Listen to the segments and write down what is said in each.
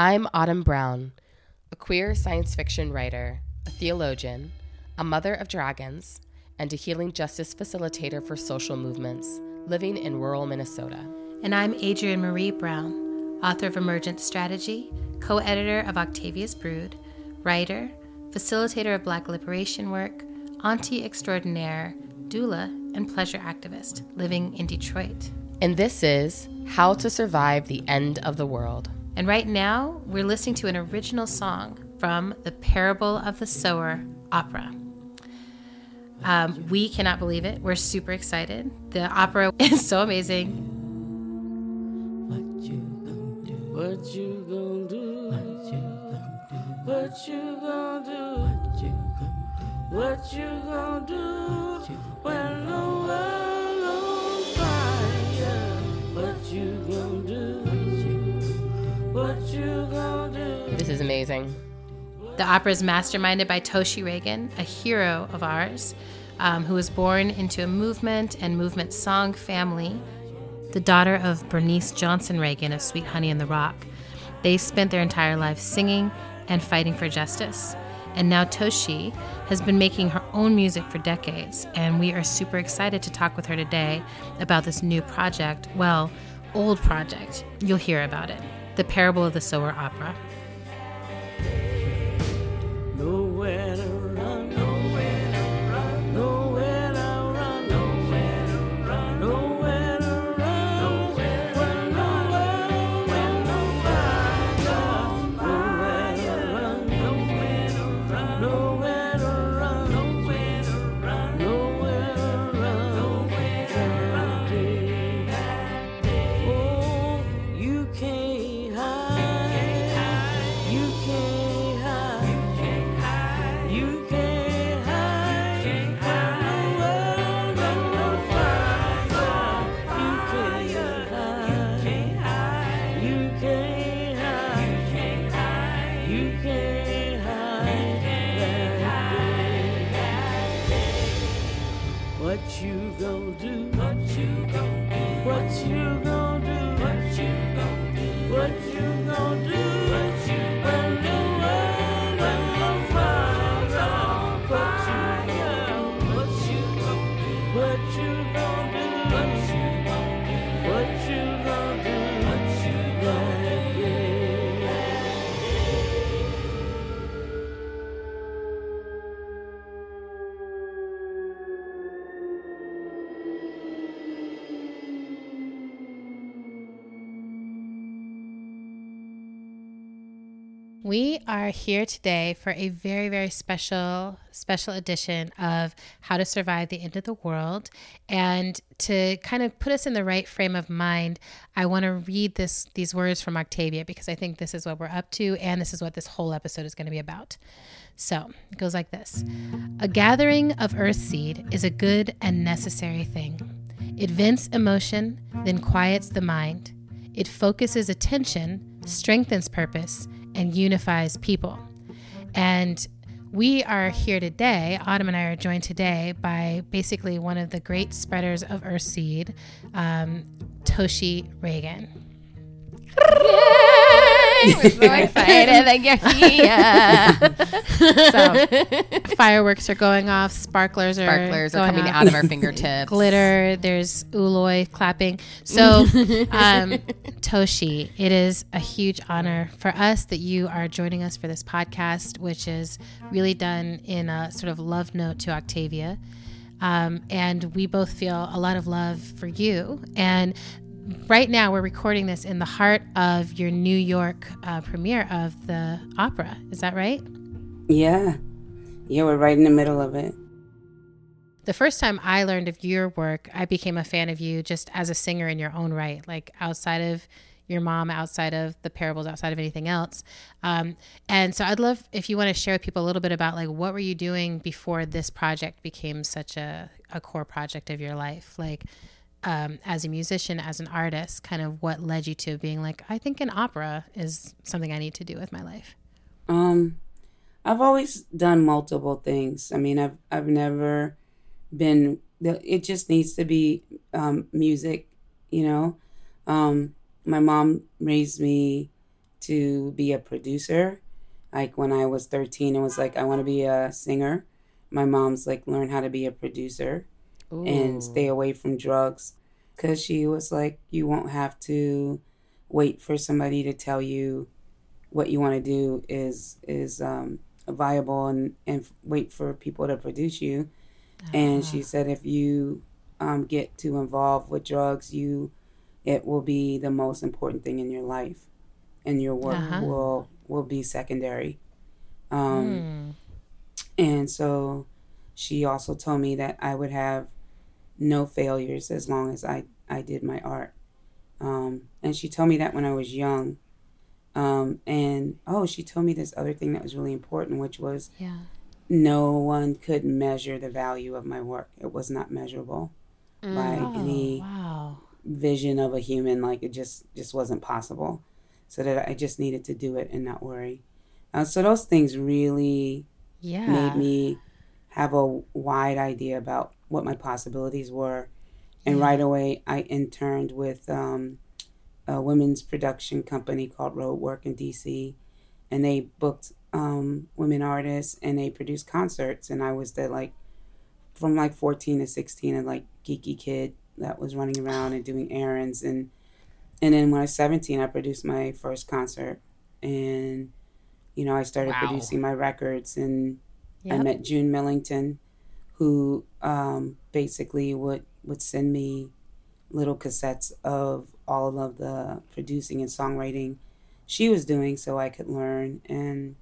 I'm Autumn Brown, a queer science fiction writer, a theologian, a mother of dragons, and a healing justice facilitator for social movements living in rural Minnesota. And I'm Adrienne Maree Brown, author of Emergent Strategy, co editor of Octavia's Brood, writer, facilitator of Black liberation work, auntie extraordinaire, doula, and pleasure activist living in Detroit. And this is How to Survive the End of the World. And right now, we're listening to an original song from the Parable of the Sower opera. Um, we cannot believe it. We're super excited. The opera is so amazing. What you gonna do? What you gonna do? What you gonna do? What you gonna do? When the world This is amazing. The opera is masterminded by Toshi Reagon, a hero of ours, um, who was born into a movement and movement song family, the daughter of Bernice Johnson Reagon of Sweet Honey in the Rock. They spent their entire lives singing and fighting for justice. And now Toshi has been making her own music for decades, and we are super excited to talk with her today about this new project. Well, old project. You'll hear about it The Parable of the Sower Opera. We are here today for a very, very special, special edition of How to Survive the End of the World. And to kind of put us in the right frame of mind, I want to read this these words from Octavia because I think this is what we're up to, and this is what this whole episode is going to be about. So it goes like this A gathering of Earthseed is a good and necessary thing. It vents emotion, then quiets the mind. It focuses attention, strengthens purpose, and unifies people. And we are here today, Autumn and I are joined today by basically one of the great spreaders of Earthseed, um, Toshi Reagon. We're so excited that you're here. So fireworks are going off, sparklers are Sparklers are going coming off. out of our fingertips. glitter. There's Uloy clapping. So, um, Toshi, it is a huge honor for us that you are joining us for this podcast, which is really done in a sort of love note to Octavia. Um, and we both feel a lot of love for you. And right now, we're recording this in the heart of your New York uh, premiere of the opera. Is that right? Yeah. Yeah, we're right in the middle of it. The first time I learned of your work, I became a fan of you just as a singer in your own right, like outside of your mom, outside of the parables, outside of anything else. Um, and so I'd love if you want to share with people a little bit about like what were you doing before this project became such a, a core project of your life? Like um, as a musician, as an artist, kind of what led you to being like, I think an opera is something I need to do with my life. Um, I've always done multiple things. I mean, I've I've never been. It just needs to be um, music, you know. Um, my mom raised me to be a producer. Like when I was 13, it was like, I want to be a singer. My mom's like, learn how to be a producer and stay away from drugs. Because she was like, you won't have to wait for somebody to tell you what you want to do is is um, viable and, and wait for people to produce you. And she said, if you um, get too involved with drugs, you it will be the most important thing in your life, and your work Uh-huh. will will be secondary. Um, And so, she also told me that I would have no failures as long as I I did my art. Um, and she told me that when I was young. Um, and oh, she told me this other thing that was really important, which was Yeah. no one could measure the value of my work. It was not measurable by Oh, any wow. vision of a human. Like it just just wasn't possible. So that I just needed to do it and not worry. Uh, so those things really Yeah. made me have a wide idea about what my possibilities were. And right away, I interned with um, a women's production company called Roadwork in DC. And they booked um, women artists and they produced concerts. And I was the like, from like 14 to 16, and like geeky kid that was running around and doing errands. And, and then when I was 17, I produced my first concert. And, you know, I started Wow. producing my records and I met June Millington, who um, basically would would send me little cassettes of all of the producing and songwriting she was doing, so I could learn. And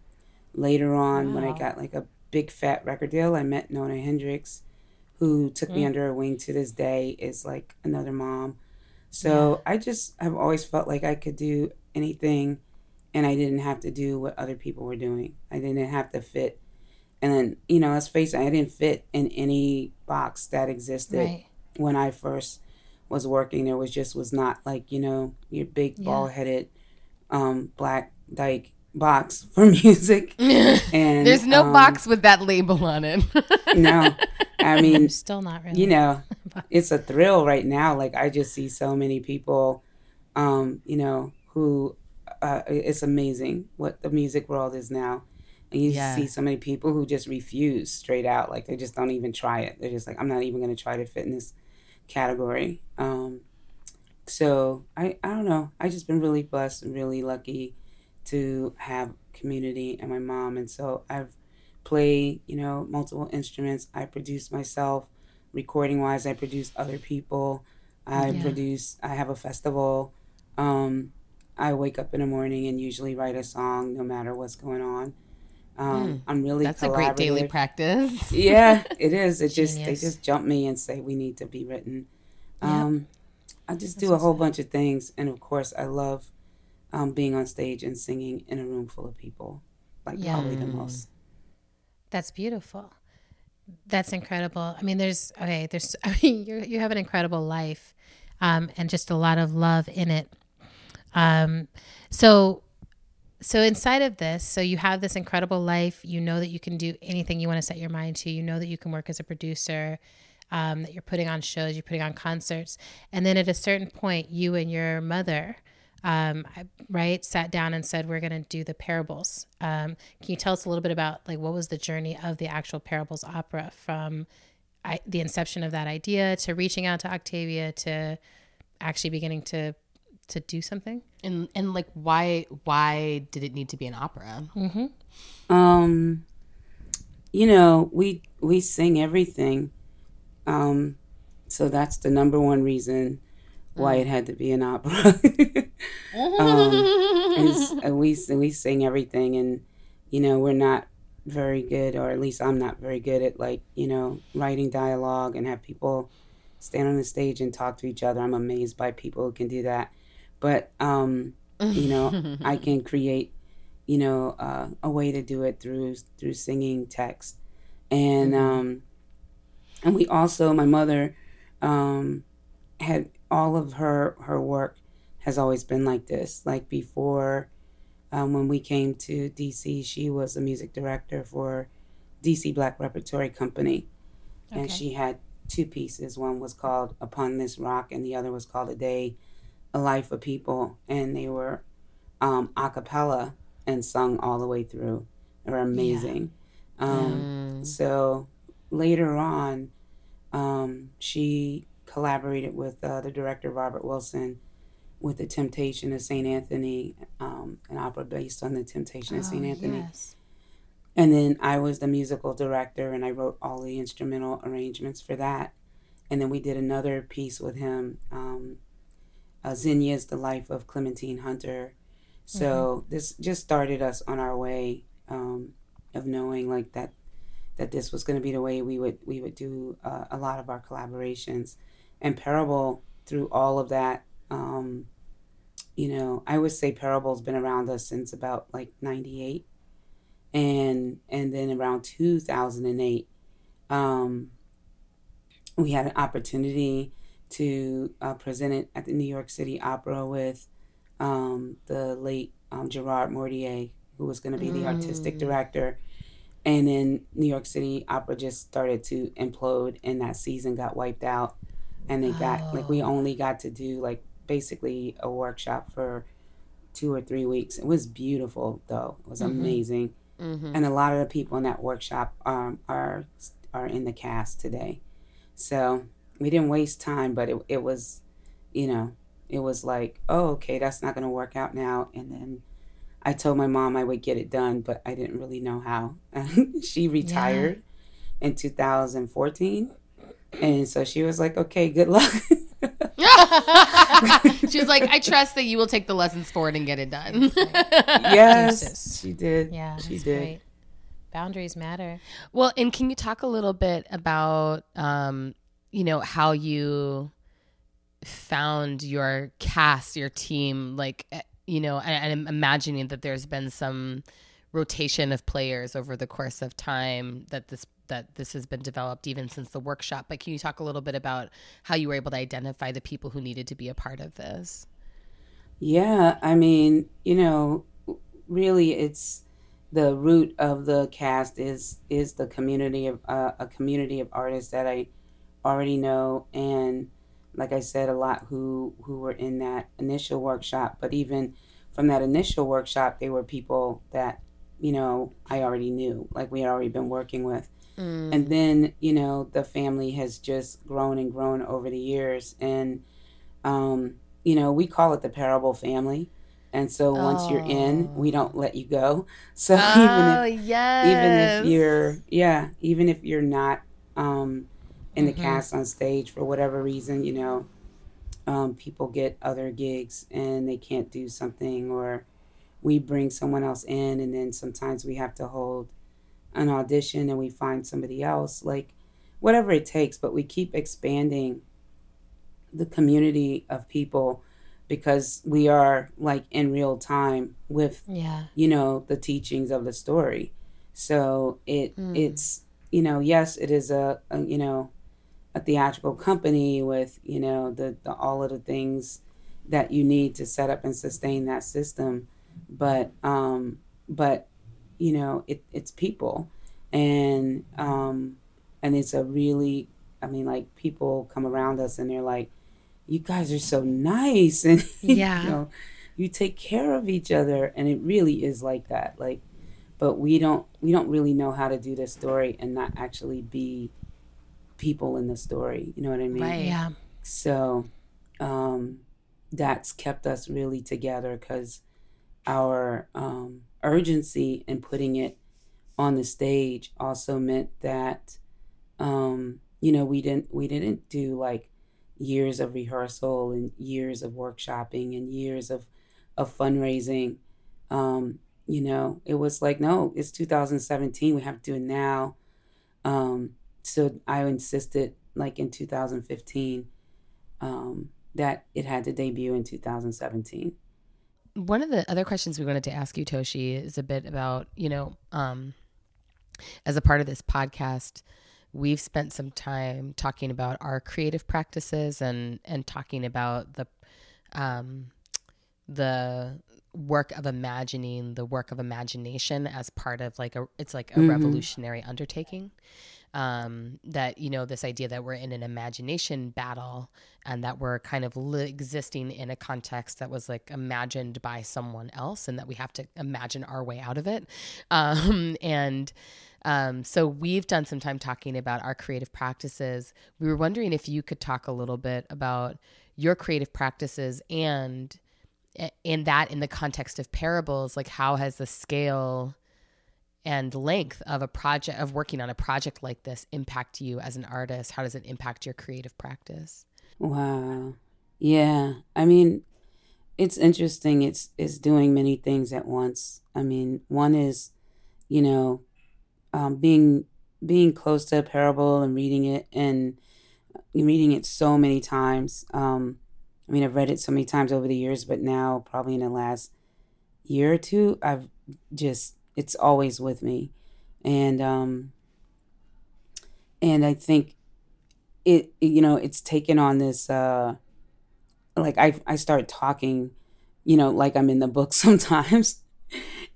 later on, when I got like a big fat record deal, I met Nona Hendryx, who took me under her wing to this day is like another mom. So I just have always felt like I could do anything and I didn't have to do what other people were doing. I didn't have to fit. And then, you know, let's face it, I didn't fit in any box that existed Right. when I first was working. There was just was not like, you know, your big Yeah. bald headed um black dyke box for music. And There's no um, box with that label on it. No. I mean, Still not really. you know, it's a thrill right now. Like I just see so many people, um, you know, who uh, it's amazing what the music world is now. And you Yeah. see so many people who just refuse straight out. Like they just don't even try it. They're just like, I'm not even going to try to fit in this category. Um, so I, I don't know. I just been really blessed and really lucky to have community and my mom. And so I've played, you know, multiple instruments. I produce myself. Recording wise, I produce other people. I Yeah. produce, I have a festival. Um, I wake up in the morning and usually write a song no matter what's going on. Um, I'm really That's a great daily practice. Yeah, it is. It just they just jump me and say we need to be written. Yep. Um, I just do a whole bunch of things, and of course, I love um, being on stage and singing in a room full of people. Like Yeah. probably the most. That's beautiful. That's incredible. I mean, there's okay. There's I mean, you you have an incredible life, um, and just a lot of love in it. Um, so, so inside of this, so you have this incredible life. You know that you can do anything you want to set your mind to. You know that you can work as a producer. Um, that you're putting on shows, you're putting on concerts, and then at a certain point, you and your mother um, right, sat down and said, "We're going to do the parables." Um, can you tell us a little bit about like what was the journey of the actual parables opera from I, the inception of that idea to reaching out to Octavia to actually beginning to to do something? And and like why why did it need to be an opera? Um, you know, we we sing everything. Um, so that's the number one reason why it had to be an opera. um, is uh, we we sing everything, and you know we're not very good, or at least I'm not very good at like you know writing dialogue and have people stand on the stage and talk to each other. I'm amazed by people who can do that, but um, you know I can create you know uh, a way to do it through through singing text, and um, and we also my mother um, had all of her her work has always been like this. Like before, um, when we came to DC, she was a music director for DC Black Repertory Company, and she had two pieces. One was called "Upon This Rock," and the other was called "A Day, A Life of People," and they were um, a cappella and sung all the way through. They were amazing. Um, So later on, um, she collaborated with uh, the director Robert Wilson with The Temptation of St. Anthony, um, an opera based on The Temptation of St. Oh, Anthony. yes. And then I was the musical director and I wrote all the instrumental arrangements for that. And then we did another piece with him, um, uh, Zinnia's The Life of Clementine Hunter. So this just started us on our way um, of knowing like that that this was going to be the way we would we would do uh, a lot of our collaborations. And Parable through all of that, um, you know, I would say Parable's been around us since about like '98 and and then around 2008 um, we had an opportunity to uh, present it at the new york city opera with um, the late um, gerard mortier who was going to be the artistic director. And then new york city opera just started to implode and that season got wiped out. And they got like we only got to do like basically a workshop for two or three weeks. It was beautiful though. It was amazing. And a lot of the people in that workshop um, are are in the cast today. So we didn't waste time, but it it was, you know, it was like, oh, okay, that's not going to work out now. And then I told my mom I would get it done, but I didn't really know how. she retired in 2014, and so she was like, okay, good luck. She was like, I trust that you will take the lessons forward and get it done. yes, Deuces. she did. Yeah, she that's did. great. Boundaries matter. well, and can you talk a little bit about, um, you know, how you found your cast, your team? Like, eh, you know, and, and I'm imagining that there's been some rotation of players over the course of time that this that this has been developed even since the workshop. But can you talk a little bit about how you were able to identify the people who needed to be a part of this? Yeah, I mean, you know, really, it's the root of the cast is is the community of uh, a community of artists that I already know, and like I said, a lot who who were in that initial workshop. But even from that initial workshop, they were people that you know I already knew, like we had already been working with. And then you know the family has just grown and grown over the years, and um, you know, we call it the parable family. And so once you're in, we don't let you go. So Oh, even if yes. even if you're yeah, even if you're not um in the cast on stage for whatever reason, you know, um, people get other gigs and they can't do something or we bring someone else in and then sometimes we have to hold an audition and we find somebody else like whatever it takes but we keep expanding the community of people because we are like in real time with Yeah. you know the teachings of the story. So it it's you know yes it is a, a you know a theatrical company with you know the, the all of the things that you need to set up and sustain that system. But um but you know it, it's people. And um and it's a really i mean like people come around us and they're like you guys are so nice. And Yeah. you know you take care of each other. And it really is like that. Like but we don't we don't really know how to do this story and not actually be people in the story you know what i mean Right. Yeah. so um, that's kept us really together because our um, urgency in putting it on the stage also meant that um, you know we didn't we didn't do like years of rehearsal and years of workshopping and years of of fundraising um, you know it was like no it's 2017 we have to do it now um, so i insisted like in 2015 um, that it had to debut in 2017. One of the other questions we wanted to ask you, Toshi, is a bit about, you know, um, as a part of this podcast, we've spent some time talking about our creative practices and and talking about the um, the work of imagining, the work of imagination as part of like a it's like a revolutionary undertaking. Um, that you know this idea that we're in an imagination battle and that we're kind of li- existing in a context that was like imagined by someone else and that we have to imagine our way out of it. Um, and um, so we've done some time talking about our creative practices. We were wondering if you could talk a little bit about your creative practices and in that in the context of parables like how has the scale and length of a project of working on a project like this impact you as an artist how does it impact your creative practice Wow. Yeah. I mean, it's interesting. It's it's doing many things at once. I mean, one is, you know, um, being being close to a parable and reading it and reading it so many times. Um, I mean, I've read it so many times over the years, but now probably in the last year or two, I've just it's always with me, and um, and I think it, you know it's taken on this uh like i i start talking you know like i'm in the book sometimes.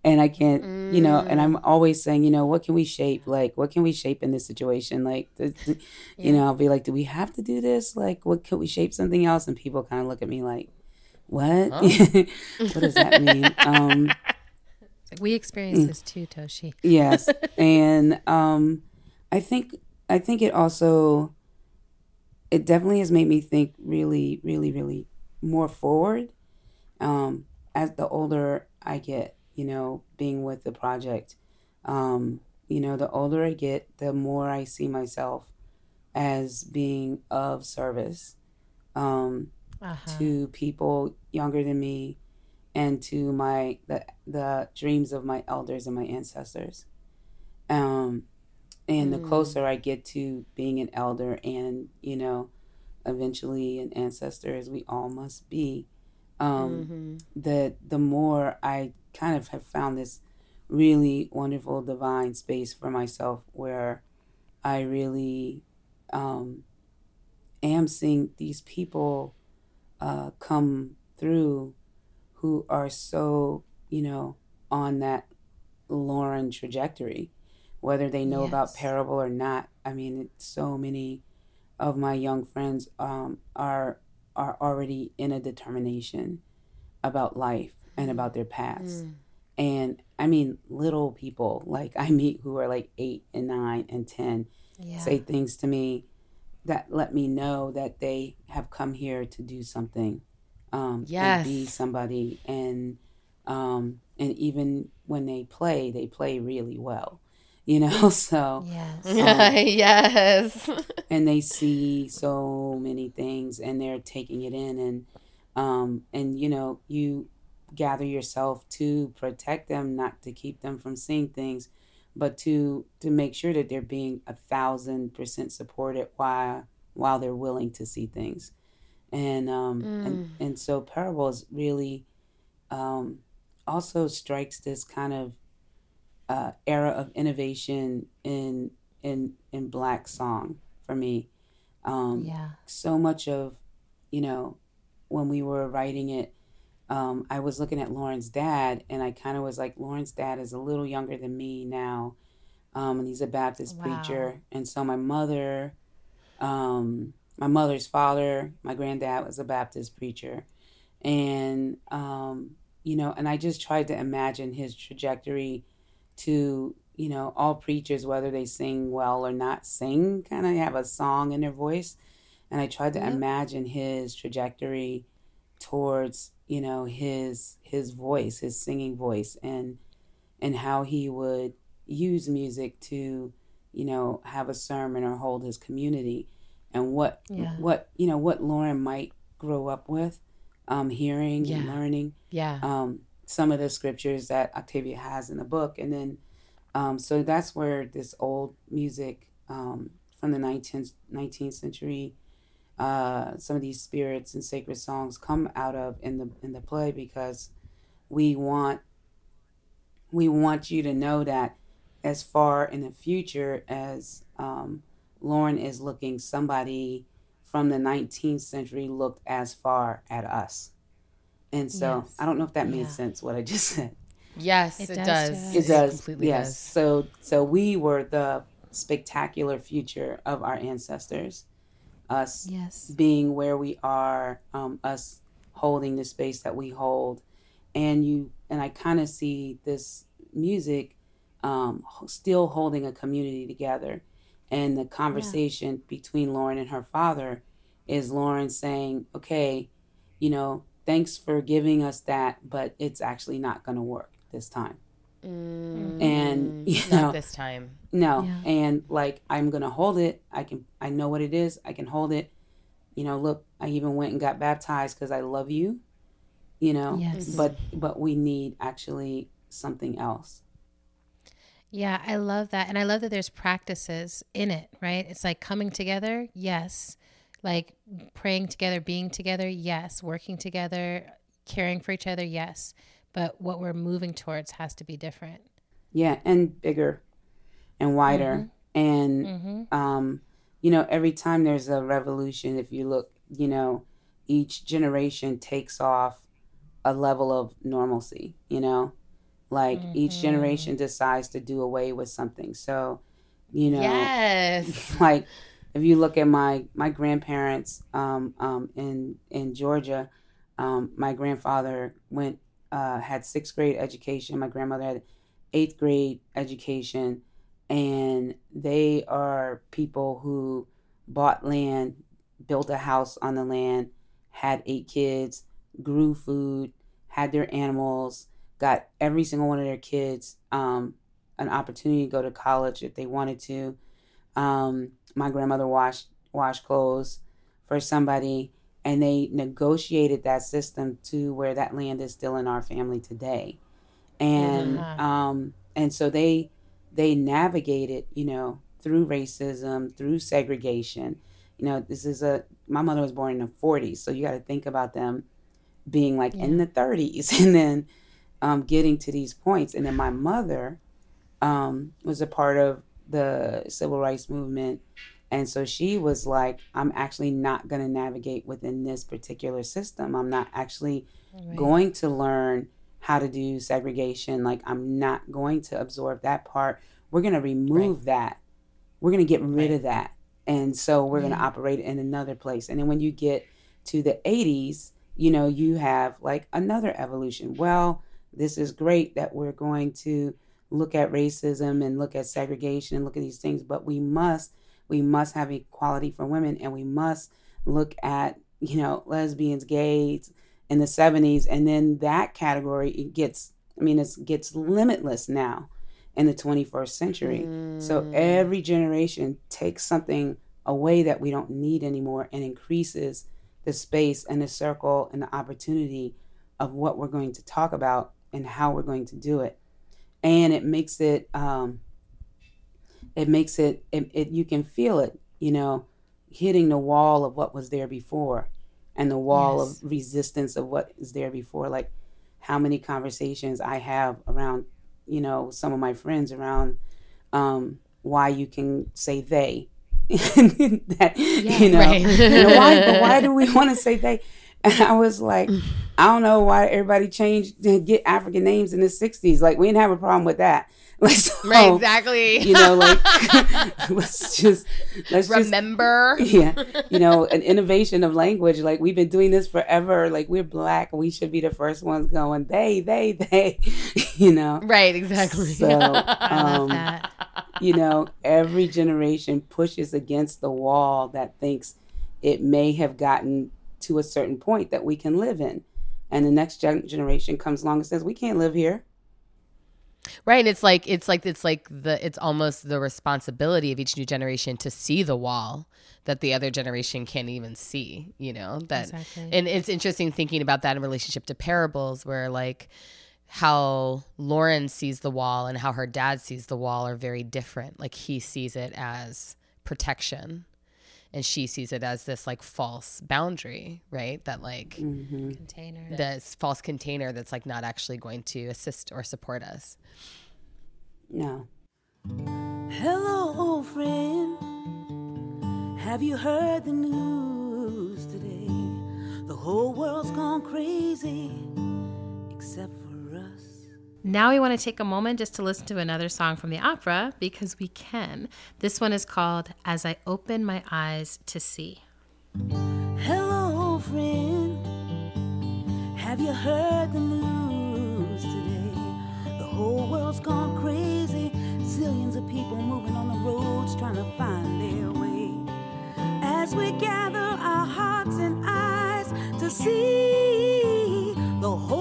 And i can't mm. you know and i'm always saying you know what can we shape? Like what can we shape in this situation? Like the, the, yeah. you know i'll be like do we have to do this? Like what could we shape something else? And people kind of look at me like what? Huh? what does that mean? Um we experience this too toshi yes and um i think i think it also it definitely has made me think really, really, really more forward. Um, as the older I get, you know, being with the project, um, you know, the older I get, the more I see myself as being of service um, uh-huh. to people younger than me and to my the the dreams of my elders and my ancestors. Um, and mm. the closer I get to being an elder and, you know, eventually an ancestor, as we all must be, um, mm-hmm. that the more I kind of have found this really wonderful divine space for myself where I really um, am seeing these people uh, come through who are so, you know, on that Lauren trajectory whether they know yes. about parable or not. I mean, so many of my young friends um, are are already in a determination about life and mm. about their paths. Mm. And I mean, little people like I meet who are like eight and nine and ten yeah. say things to me that let me know that they have come here to do something. Um, yes. and be somebody. And um, and even when they play, they play really well you know so yes. um, yes. and they see so many things and they're taking it in and um and you know you gather yourself to protect them not to keep them from seeing things but to to make sure that they're being a thousand percent supported while while they're willing to see things and um mm. and, and so parables really um also strikes this kind of uh, era of innovation in in in black song for me. Um, yeah. So much of, you know, when we were writing it, um, I was looking at Lauren's dad, and I kind of was like, Lauren's dad is a little younger than me now, um, and he's a Baptist wow. preacher, and so my mother, um, my mother's father, my granddad was a Baptist preacher, and um, you know, and I just tried to imagine his trajectory to you know all preachers whether they sing well or not sing kind of have a song in their voice. And i tried to yep. imagine his trajectory towards you know his his voice his singing voice and and how he would use music to you know have a sermon or hold his community and what yeah. what you know what lauren might grow up with um hearing yeah. and learning yeah um some of the scriptures that Octavia has in the book. And then, um, so that's where this old music um, from the 19th, 19th century, uh, some of these spirits and sacred songs come out of in the in the play because we want we want you to know that as far in the future as um, Lauren is looking, somebody from the 19th century looked as far at us. And so yes. I don't know if that made yeah. sense what I just said. Yes, it, it does. does. It does. It completely yes. Does. So so we were the spectacular future of our ancestors. Us Yes. being where we are, um, us holding the space that we hold, and you and I kind of see this music um, still holding a community together, and the conversation between Lauren and her father is Lauren saying, "Okay, you know, thanks for giving us that, but it's actually not going to work this time." Mm. And you know, this time. no, Yeah. and like I'm gonna hold it. I can. I know what it is. I can hold it. You know, look. I even went and got baptized because I love you. You know, Yes. but but we need actually something else. Yeah, I love that. And I love that there's practices in it, right? It's like coming together, yes. Like praying together, being together, yes. Working together, caring for each other, yes. But what we're moving towards has to be different. Yeah, and bigger, and wider, and Mm-hmm. um, you know, every time there's a revolution, if you look, you know, each generation takes off a level of normalcy. You know, like each generation decides to do away with something. So, you know, Yes. like if you look at my my grandparents um, um, in in Georgia, um, my grandfather went uh, had sixth grade education. My grandmother had eighth grade education, and they are people who bought land, built a house on the land, had eight kids, grew food, had their animals, got every single one of their kids um, an opportunity to go to college if they wanted to. Um, my grandmother washed washed clothes for somebody, and they negotiated that system to where that land is still in our family today, and um, and so they they navigated, you know, through racism, through segregation. You know, this is a my mother was born in the '40s, so you got to think about them being like in the 30s, and then um, getting to these points, and then my mother um, was a part of the civil rights movement. And so she was like, I'm actually not going to navigate within this particular system. I'm not actually going to learn how to do segregation. Like, I'm not going to absorb that part. We're going to remove that. We're going to get rid of that. And so we're going to operate in another place. And then when you get to the 80s, you know, you have like another evolution. Well, this is great that we're going to look at racism and look at segregation and look at these things, but we must we must have equality for women and we must look at, you know, lesbians, gays in the 70s and then that category it gets I mean it gets limitless now in the 21st century. So mm. every generation takes something away that we don't need anymore and increases the space and the circle and the opportunity of what we're going to talk about and how we're going to do it and it makes it um it makes it, it, it you can feel it you know hitting the wall of what was there before and the wall Yes. of resistance of what is there before like how many conversations i have around you know some of my friends around um why you can say they that you know, right. you know, why why do we want to say they and I was like, I don't know why everybody changed to get African names in the '60s. Like we didn't have a problem with that. Like so, Right, exactly. You know, like let's just let's just Remember? yeah, you know, an innovation of language. Like we've been doing this forever. Like we're black, we should be the first ones going they, they, they. You know, Right, exactly. so um, you know, every generation pushes against the wall that thinks it may have gotten to a certain point that we can live in. And the next gen- generation comes along and says, we can't live here. Right. And it's like it's like it's like the it's almost the responsibility of each new generation to see the wall that the other generation can't even see, you know? That Exactly. and it's interesting thinking about that in relationship to parables where like how Lauren sees the wall and how her dad sees the wall are very different. Like he sees it as protection and she sees it as this like false boundary, right? That like mm-hmm. Container. this false container that's like not actually going to assist or support us. No. Hello, old friend. Have you heard the news today? The whole world's gone crazy, except for us. Now we want to take a moment just to listen to another song from the opera because we can. This one is called As I Open My Eyes to See. Hello, friend. Have you heard the news today? The whole world's gone crazy. Zillions of people moving on the roads trying to find their way. As we gather our hearts and eyes to see, the whole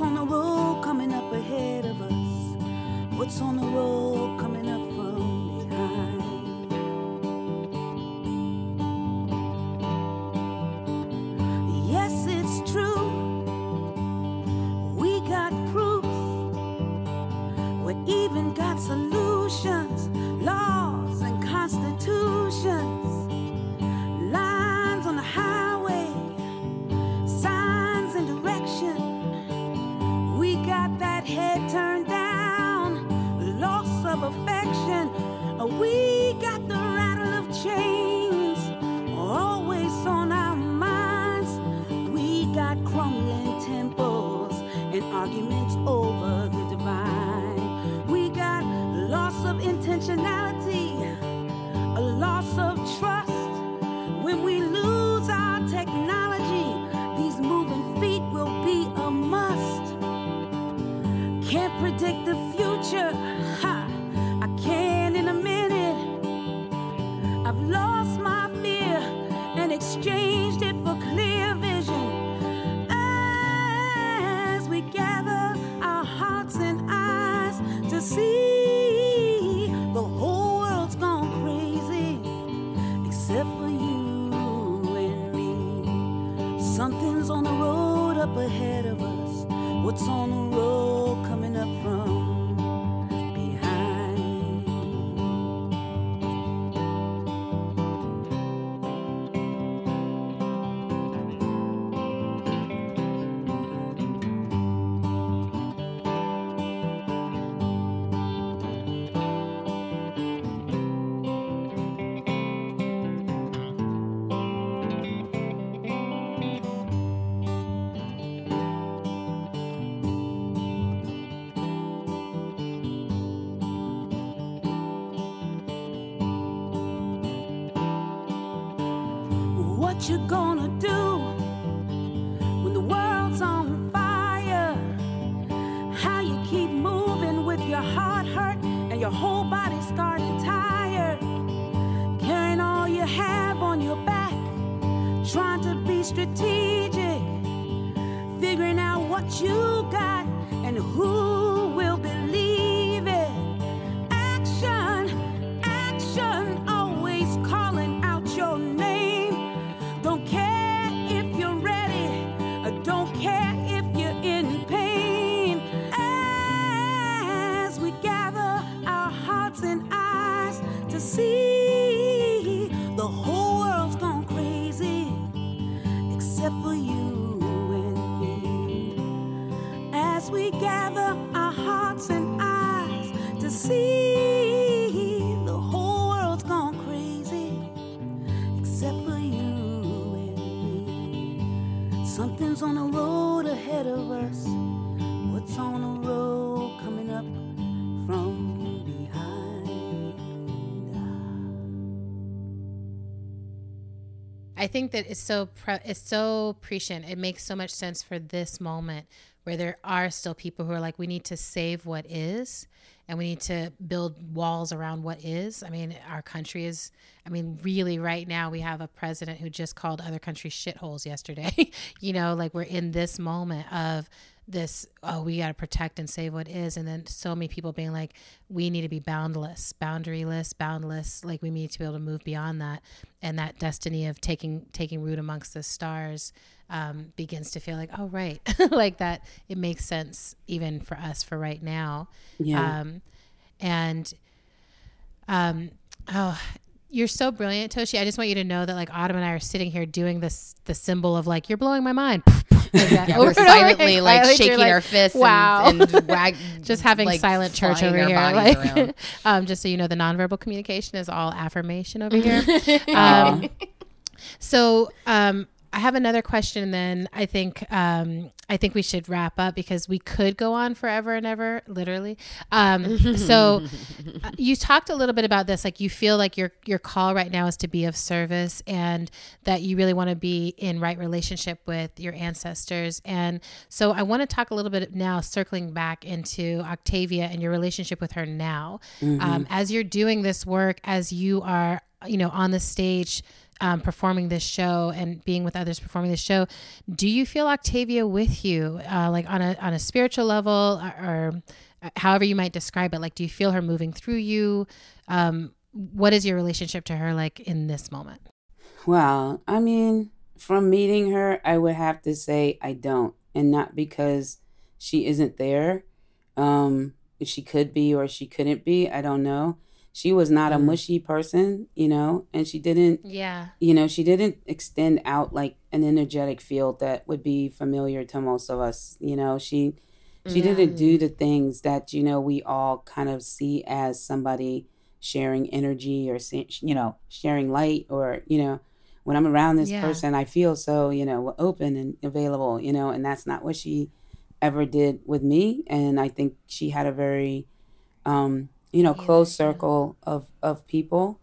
What's on the road coming up ahead of us? What's on the road coming up chains, always on our minds. We got crumbling temples and arguments over What's on your whole body's starting tired? Carrying all you have on your back, trying to be strategic, figuring out what you got and who I think that it's so pre- it's so prescient. It makes so much sense for this moment where there are still people who are like, we need to save what is, and we need to build walls around what is. I mean, our country is. I mean, really, right now we have a president who just called other countries shitholes yesterday. you know, like we're in this moment of this oh we got to protect and save what is and then so many people being like we need to be boundless boundaryless boundless like we need to be able to move beyond that. And that destiny of taking taking root amongst the stars um, begins to feel like oh right. Like that it makes sense even for us for right now. Yeah. um, and um, oh you're so brilliant toshi. I just want you to know that like autumn and i are sitting here doing this the symbol of like you're blowing my mind that, Yeah, we're silently like shaking like, our fists wow and, and wag, just having like, silent church over here. Like, um, just so you know, the nonverbal communication is all affirmation over here. um, so, um, I have another question. And then I think um, I think we should wrap up because we could go on forever and ever, literally. Um, so uh, you talked a little bit about this, like you feel like your your call right now is to be of service, and that you really want to be in right relationship with your ancestors. And so I want to talk a little bit now, circling back into Octavia and your relationship with her now, um, as you're doing this work, as you are, you know, on the stage um, performing this show and being with others performing this show, do you feel Octavia with you, uh, like on a on a spiritual level, or, or however you might describe it? Like, do you feel her moving through you? Um, what is your relationship to her like in this moment? Well, I mean, from meeting her, I would have to say I don't, and not because she isn't there. Um, she could be or she couldn't be. I don't know. She was not a mushy person, you know, and she didn't Yeah. you know, she didn't extend out like an energetic field that would be familiar to most of us. You know, she she didn't do the things that you know we all kind of see as somebody sharing energy or you know sharing light or you know when I'm around this Yeah. person I feel so you know open and available you know and that's not what she ever did with me and I think she had a very um you know close circle of of people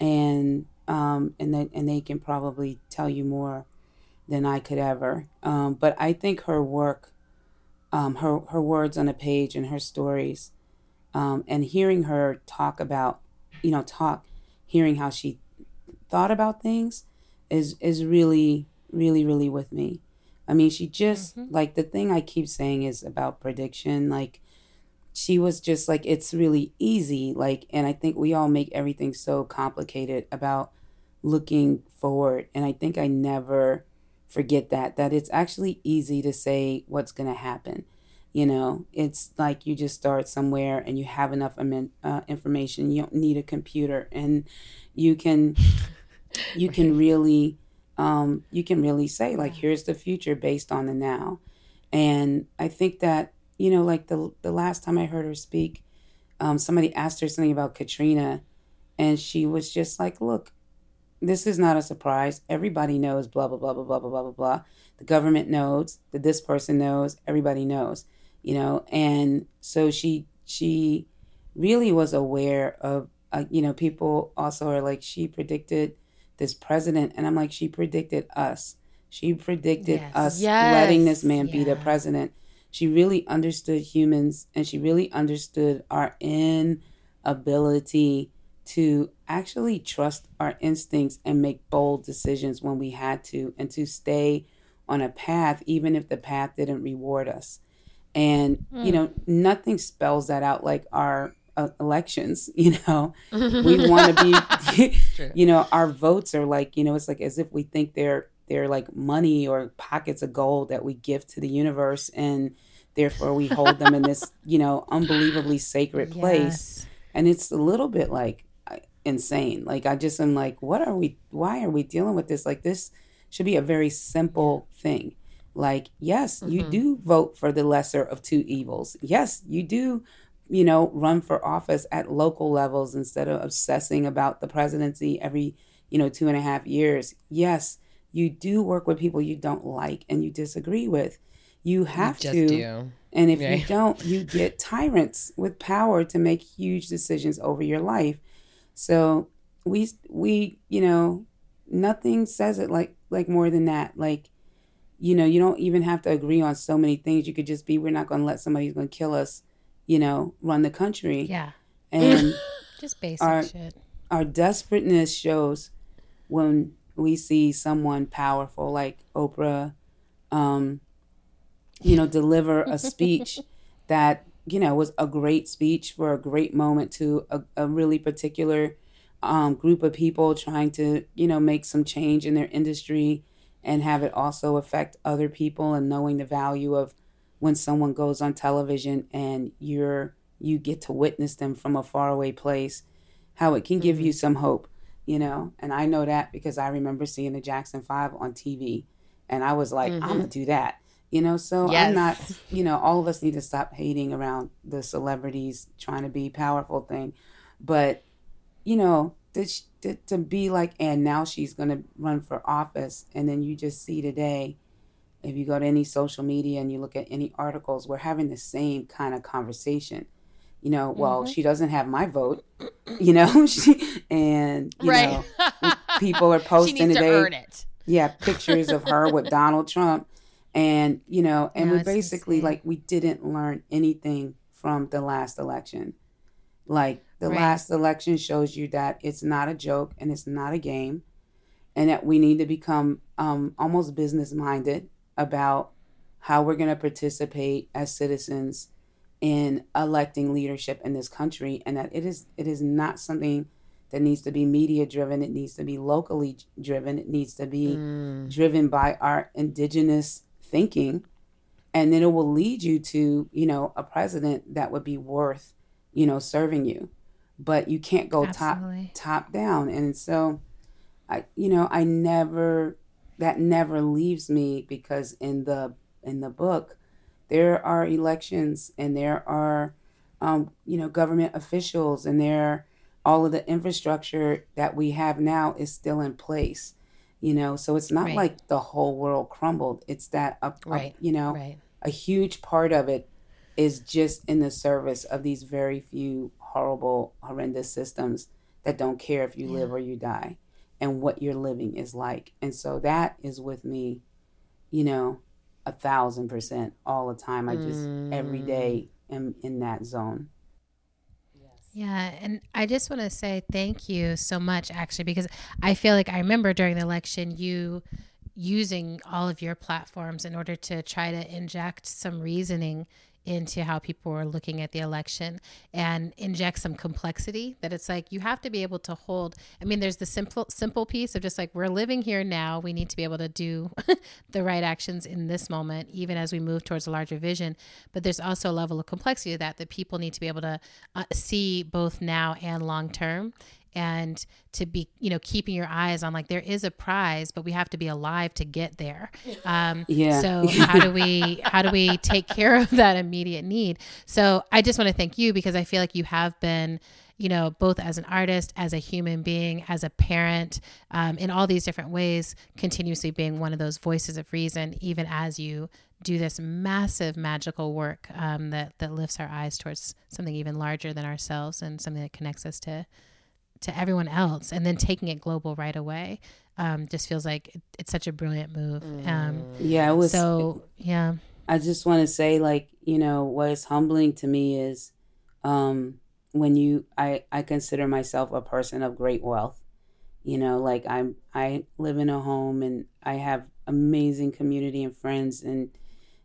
and um, and they, and they can probably tell you more than I could ever. Um, but I think her work, um, her her words on a page and her stories, um, and hearing her talk about, you know, talk, hearing how she thought about things, is is really really really with me. I mean, she just like the thing I keep saying is about prediction, like she was just like it's really easy like and i think we all make everything so complicated about looking forward and i think i never forget that that it's actually easy to say what's going to happen you know? It's like you just start somewhere and you have enough uh, information you don't need a computer and you can you can really um, you can really say like here's the future based on the now and i think that you know like the the last time i heard her speak um, somebody asked her something about katrina and she was just like look this is not a surprise. Everybody knows blah blah blah blah blah blah blah blah. Blah the government knows that this person knows. Everybody knows you know? And so she she really was aware of uh, you know people also are like she predicted this president and i'm like she predicted us. She predicted Yes. us Yes. letting this man be the president she really understood humans and she really understood our inability to actually trust our instincts and make bold decisions when we had to and to stay on a path even if the path didn't reward us. And you know nothing spells that out like our uh, elections you know? We want to be you know our votes are like you know it's like as if we think they're they're like money or pockets of gold that we give to the universe and therefore we hold them in this you know unbelievably sacred place. Yes. and it's a little bit like insane. Like i just am like what are we why are we dealing with this? Like this should be a very simple thing. Like yes you mm-hmm. do vote for the lesser of two evils. Yes you do you know run for office at local levels instead of obsessing about the presidency every you know two and a half years. Yes you do work with people you don't like and you disagree with you have Just to do. and if you don't, you get tyrants with power to make huge decisions over your life. So we we you know nothing says it like like more than that. Like you know you don't even have to agree on so many things. You could just be we're not going to let somebody who's going to kill us, you know, run the country. Yeah. And Just basic Our- shit. our desperateness shows when we see someone powerful like Oprah, um, you know, deliver a speech that you know was a great speech for a great moment to a, a really particular um, group of people trying to you know make some change in their industry and have it also affect other people and knowing the value of when someone goes on television and you're you get to witness them from a faraway place how it can give you some hope you know and i know that because i remember seeing the jackson 5 on tv and i was like i'm gonna mm-hmm. do that you know so i'm not you know all of us need to stop hating around the celebrities trying to be powerful thing but you know to, to, to be like, and now she's to run for office. And then you just see today, if you go to any social media and you look at any articles, we're having the same kind of conversation. You know, well, Mm-hmm. she doesn't have my vote, you know, she, and, you right. know, people are posting to today it. yeah pictures of her with donald trump and you know and No, we basically insane. like we didn't learn anything from the last election like the Right. last election shows you that it's not a joke and it's not a game and that we need to become um, almost business minded about how we're going to participate as citizens in electing leadership in this country and that it is it is not something that needs to be media driven. It needs to be locally driven. It needs to be Mm. driven by our indigenous thinking. And then it will lead you to you know a president that would be worth you know serving you. But you can't go Absolutely. top top down. And so i you know i never that never leaves me because in the in the book there are elections and there are um, you know government officials and there all of the infrastructure that we have now is still in place you know so it's not Right. like the whole world crumbled it's that a, a- Right. you know Right. a huge part of it is just in the service of these very few horrible horrendous systems that don't care if you live or you die and what your living is like and so that is with me you know a thousand percent all the time. I just every mm. day am in that zone. Yeah, and I just want to say thank you so much, actually, because I feel like I remember during the election you using all of your platforms in order to try to inject some reasoning into how people were looking at the election and inject some complexity that it's like you have to be able to hold i mean there's the simple simple piece of just like we're living here now. We need to be able to do the right actions in this moment even as we move towards a larger vision. But there's also a level of complexity that that people need to be able to uh, see both now and long term and to be you know keeping your eyes on like there is a prize but we have to be alive to get there. Um Yeah. so how do we how do we take care of that immediate need? So i just want to thank you because i feel like you have been you know both as an artist as a human being as a parent um, in all these different ways continuously being one of those voices of reason even as you do this massive magical work um, that that lifts our eyes towards something even larger than ourselves and something that connects us to to everyone else and then taking it global right away um, just feels like it, it's such a brilliant move um, yeah it was so yeah I just want to say, like, you know, what is humbling to me is um, when you, I, I consider myself a person of great wealth. You know, like I'm, I live in a home and I have amazing community and friends. And,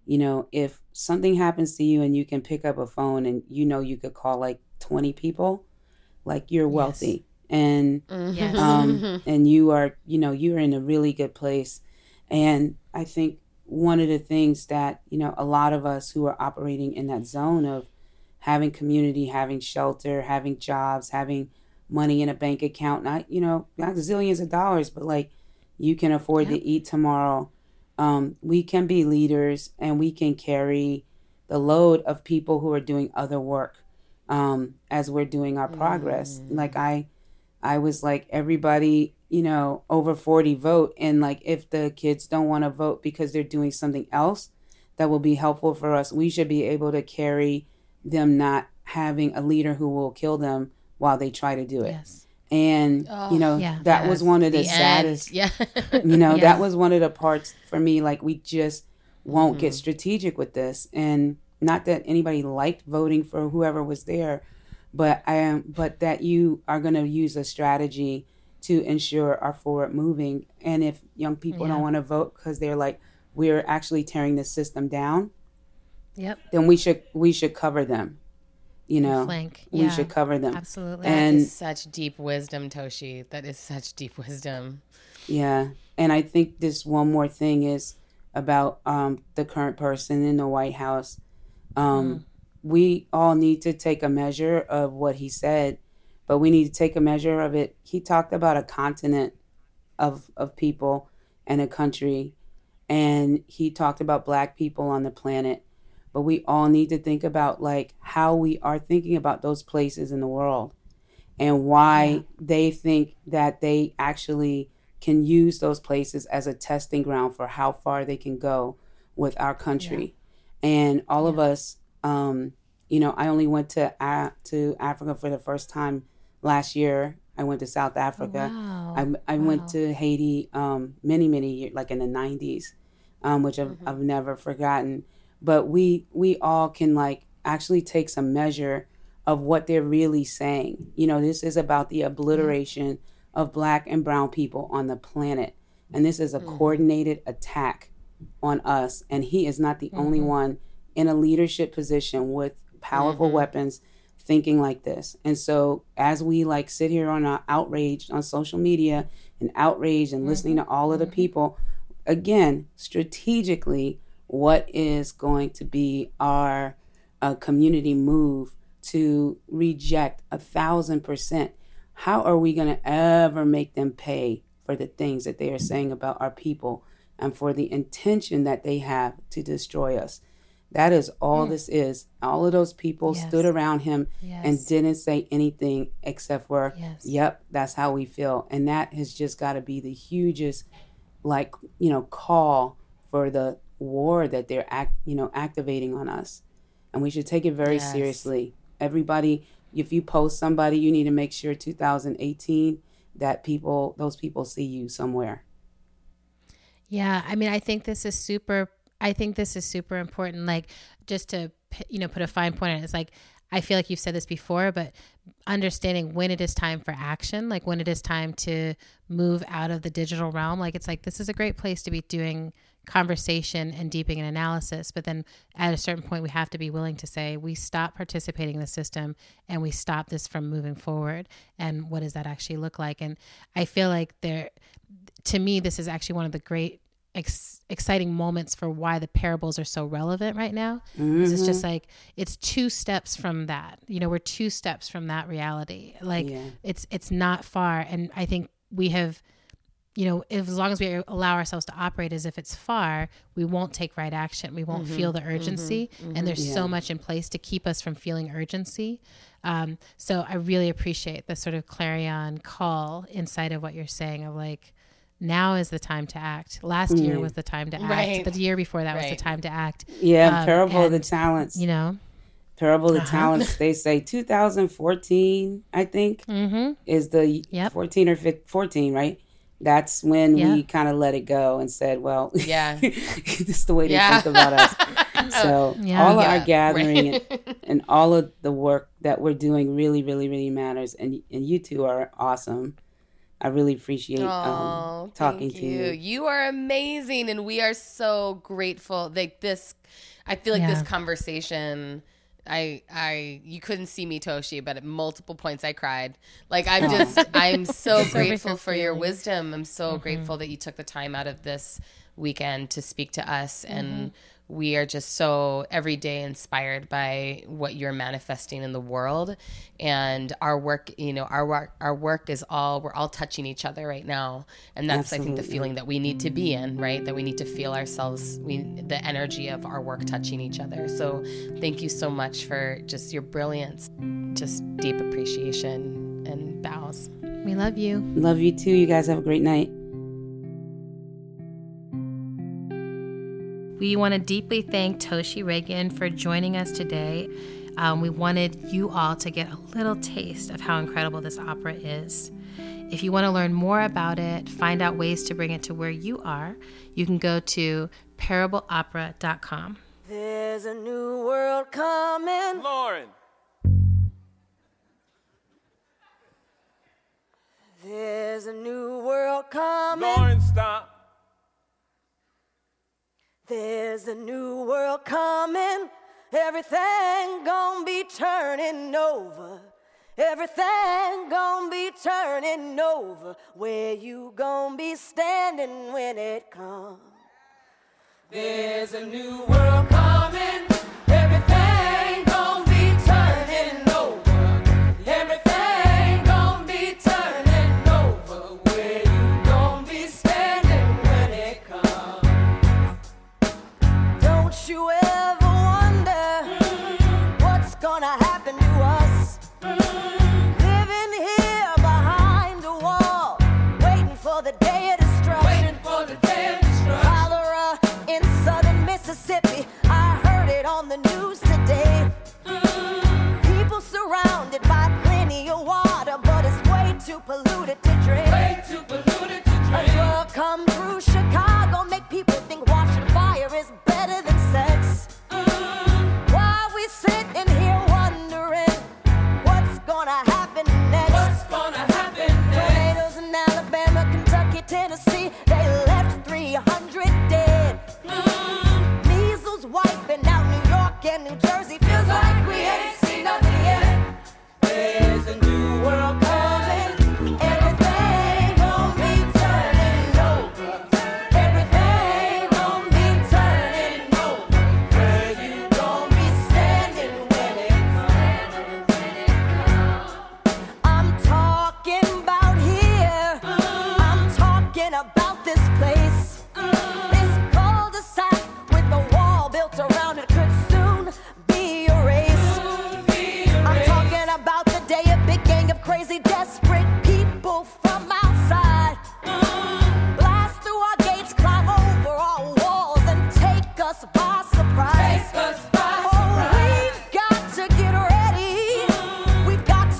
you know, if something happens to you and you can pick up a phone and you know you could call like 20 people, like you're wealthy. And, yes. um, and you are you know you're in a really good place. And i think one of the things that you know a lot of us who are operating in that zone of having community having shelter having jobs having money in a bank account not you know not zillions of dollars but like you can afford to eat tomorrow. Um, we can be leaders and we can carry the load of people who are doing other work um, as we're doing our progress like i I was like, everybody, you know, over 40 vote. And like, if the kids don't want to vote because they're doing something else that will be helpful for us, we should be able to carry them not having a leader who will kill them while they try to do it. yes And, you know, yeah. that was one of the, The end. saddest, Yeah. you know, Yes. that was one of the parts for me. Like, we just won't get strategic with this. And not that anybody liked voting for whoever was there, but I am, but that you are going to use a strategy to ensure our forward moving. And if young people Yeah. don't want to vote because they're like, we're actually tearing the system down, yep then we should we should cover them. You know, flank we yeah should cover them. absolutely That And- is such deep wisdom, Toshi. That is such deep wisdom. Yeah, and I think this one more thing is about um, the current person in the White House. Um, We all need to take a measure of what he said, but we need to take a measure of it. He talked about a continent of of people and a country, and he talked about black people on the planet. But we all need to think about like how we are thinking about those places in the world, and why they think that they actually can use those places as a testing ground for how far they can go with our country. And all of us, um, you know, I only went to uh, to Africa for the first time last year. I went to South Africa. wow. I, I went to Haiti um, many many years, like in the '90s, um, which I've, I've never forgotten. But we we all can like actually take some measure of what they're really saying. You know, this is about the obliteration of black and brown people on the planet, and this is a coordinated attack on us. And he is not the only mm-hmm. one in a leadership position with powerful mm-hmm. weapons thinking like this. And so as we like sit here on our outrage on social media and outrage and listening to mm-hmm. all of the people, again, strategically, what is going to be our uh, community move to reject a thousand percent? How are we going to ever make them pay for the things that they are saying about our people and for the intention that they have to destroy us? That is all hmm. this is. All of those people Yes. stood around him and didn't say anything except for, Yes. yep, that's how we feel. And that has just got to be the hugest, like, you know, call for the war that they're, act, you know, activating on us. And we should take it very Yes. seriously. Everybody, if you post somebody, you need to make sure 2018 that people, those people see you somewhere. Yeah, I mean, I think this is super. I think this is super important. Like, just to you know, put a fine point on it. It's like I feel like you've said this before, but understanding when it is time for action, like when it is time to move out of the digital realm. Like, it's like this is a great place to be doing conversation and deepening an analysis. But then at a certain point, we have to be willing to say we stop participating in the system and we stop this from moving forward. And what does that actually look like? And I feel like there, to me, this is actually one of the great ex- exciting moments for why the parables are so relevant right now. 'Cause It's just mm-hmm. like it's two steps from that. You know, we're two steps from that reality. Like Yeah. it's it's not far, and I think we have. You know, if, as long as we allow ourselves to operate as if it's far, we won't take right action. We won't mm-hmm. feel the mm-hmm. urgency, and there's so much in place to keep us from feeling urgency. Um, so I really appreciate the sort of clarion call inside of what you're saying of like, now is the time to act. Last year was the time to act. Right. The year before that was the time to act. Yeah, Um, Parable of the and, Talents. You know, Parable Uh-huh. the Talents, they say 2014, I think, mm-hmm. is the Yep. 14 or 15, 14, right? That's when Yeah. we kind of let it go and said, well, Yeah. this is the way they Yeah. think about us. So Yeah. all of Yeah, our gathering right. and, and all of the work that we're doing really, really, really matters. And and you two are awesome. I really appreciate Oh, um, talking thank to you. you. You are amazing, and we are so grateful. Like this, I feel like this conversation. I I you couldn't see me Toshi, but at multiple points I cried. Like I'm just I'm so grateful for your wisdom. I'm so grateful that you took the time out of this weekend to speak to us and we are just so every day inspired by what you're manifesting in the world and our work you know our work our work is all we're all touching each other right now and that's i think the feeling that we need to be in right that we need to feel ourselves we the energy of our work touching each other so thank you so much for just your brilliance just deep appreciation and bows we love you. Love you too. You guys have a great night. We want to deeply thank Toshi Reagan for joining us today. Um, we wanted you all to get a little taste of how incredible this opera is. If you want to learn more about it, find out ways to bring it to where you are, you can go to parableopera.com. There's a new world coming. Lauren. There's a new world coming. Lauren, stop. There's a new world coming. Everything gonna be turning over. Everything gonna be turning over. Where you gonna be standing when it comes? There's a new world coming. Gonna happen to us?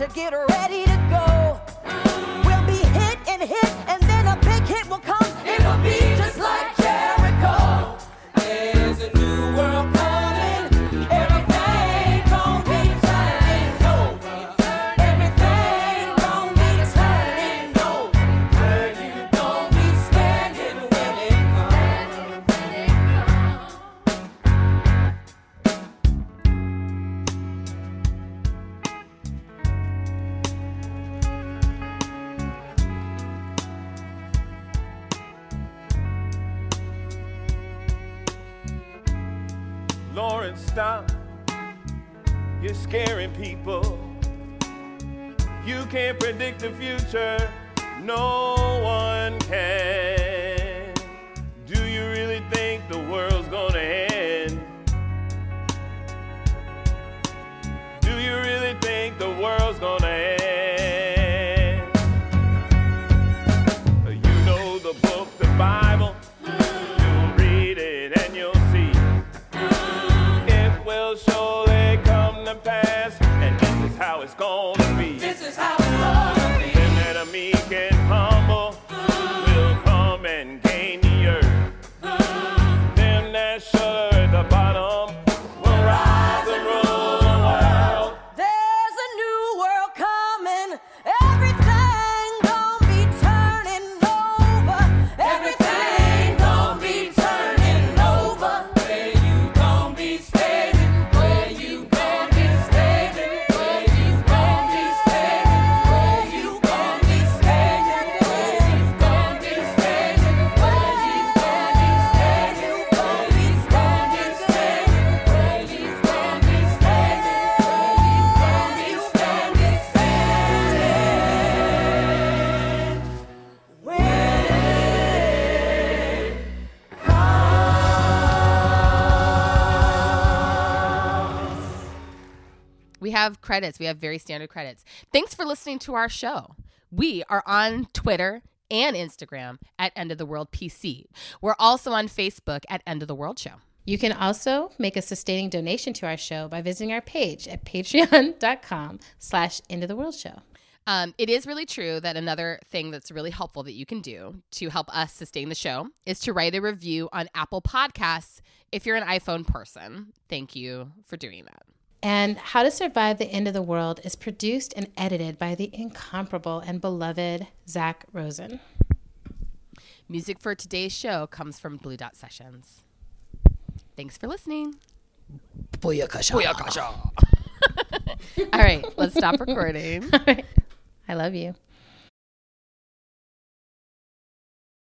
To get ready to have credits. We have very standard credits. Thanks for listening to our show. We are on Twitter and Instagram at End of the World PC. We're also on Facebook at End of the World Show. You can also make a sustaining donation to our show by visiting our page at patreon.com slash end of the world show. Um, it is really true that another thing that's really helpful that you can do to help us sustain the show is to write a review on Apple Podcasts if you're an iPhone person. Thank you for doing that. And How to Survive the End of the World is produced and edited by the incomparable and beloved Zak Rosen. Music for today's show comes from Blue Dot Sessions. Thanks for listening. Booyakasha. Booyakasha. All right, let's stop recording. I love you.